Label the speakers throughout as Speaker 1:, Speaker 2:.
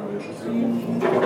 Speaker 1: Sim.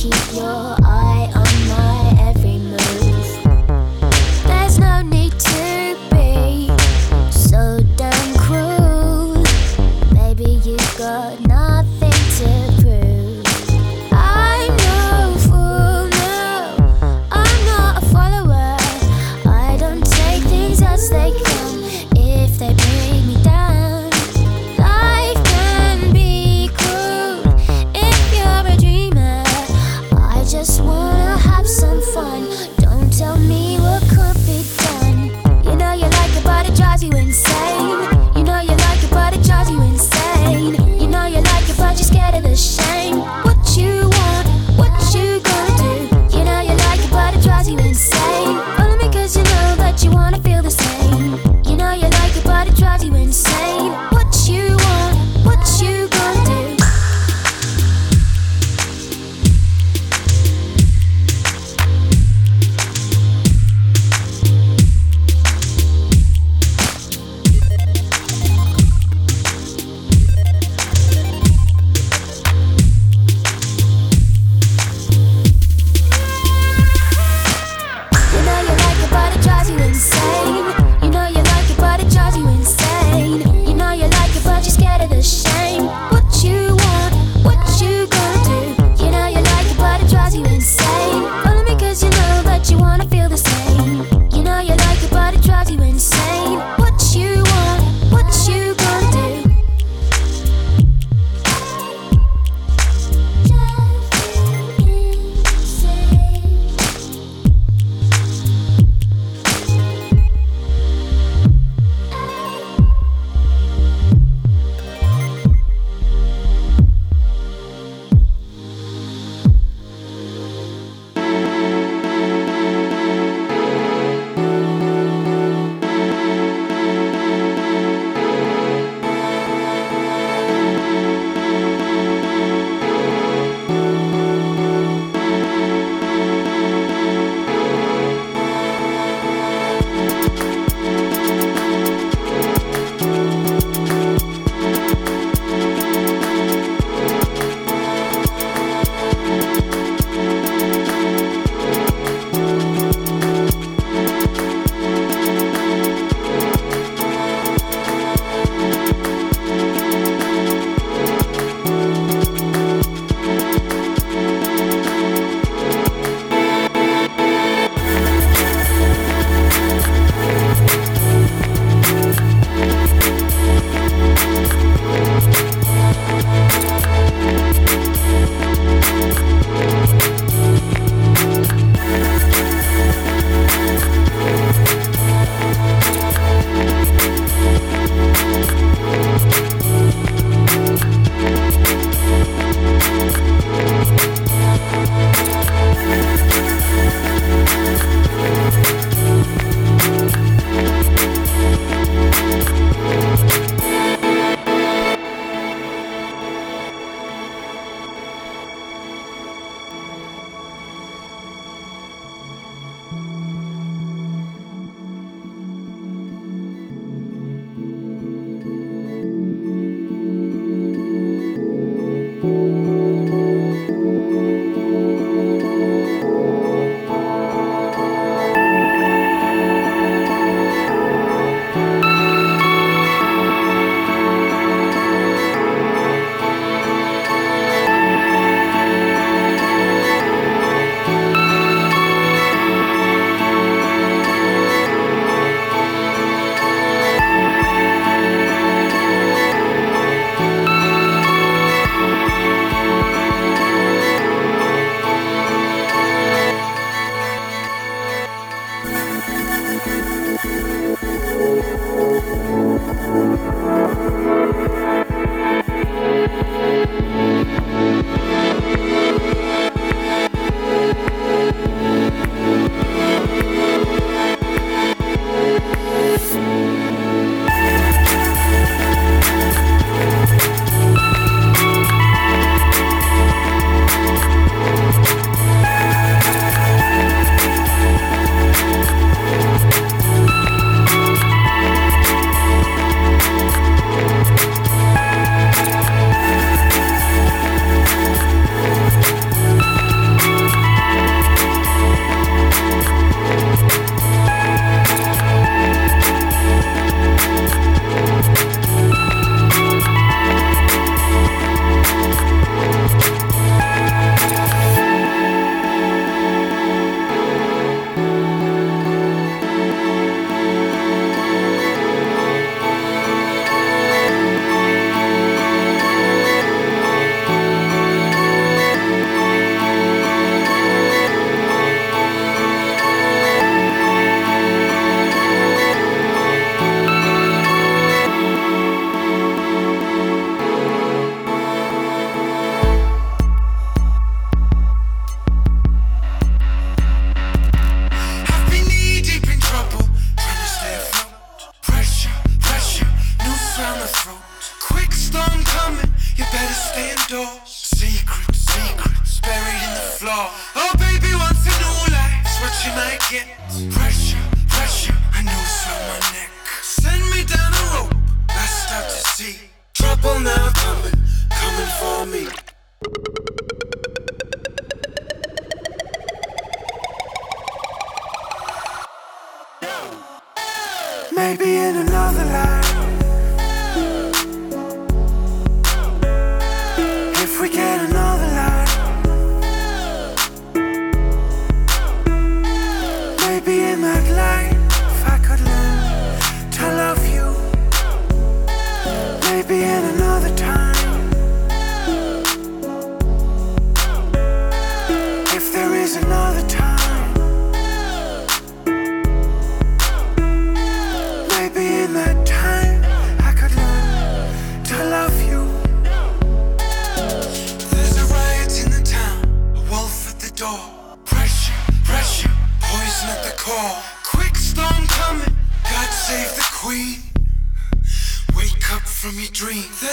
Speaker 1: keep your
Speaker 2: Maybe in another life.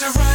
Speaker 2: A